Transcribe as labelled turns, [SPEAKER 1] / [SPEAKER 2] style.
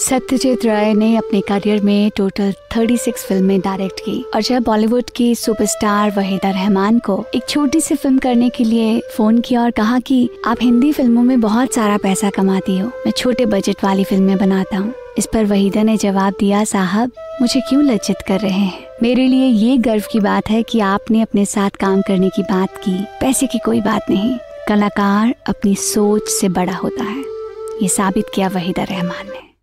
[SPEAKER 1] सत्यजीत राय ने अपने करियर में टोटल 36 फ़िल्में डायरेक्ट की और जब बॉलीवुड की सुपरस्टार वहीदा रहमान को एक छोटी सी फ़िल्म करने के लिए फ़ोन किया और कहा कि, आप हिंदी फ़िल्मों में बहुत सारा पैसा कमाती हो। मैं छोटे बजट वाली फ़िल्में बनाता हूँ। इस पर वहीदा ने जवाब दिया, साहब, मुझे क्यों लज्जित कर रहे हैं? मेरे लिए ये गर्व की बात है कि आपने अपने साथ काम करने की बात की। पैसे की कोई बात नहीं। कलाकार अपनी सोच से बड़ा होता है। ये साबित किया वहीदा रहमान ने।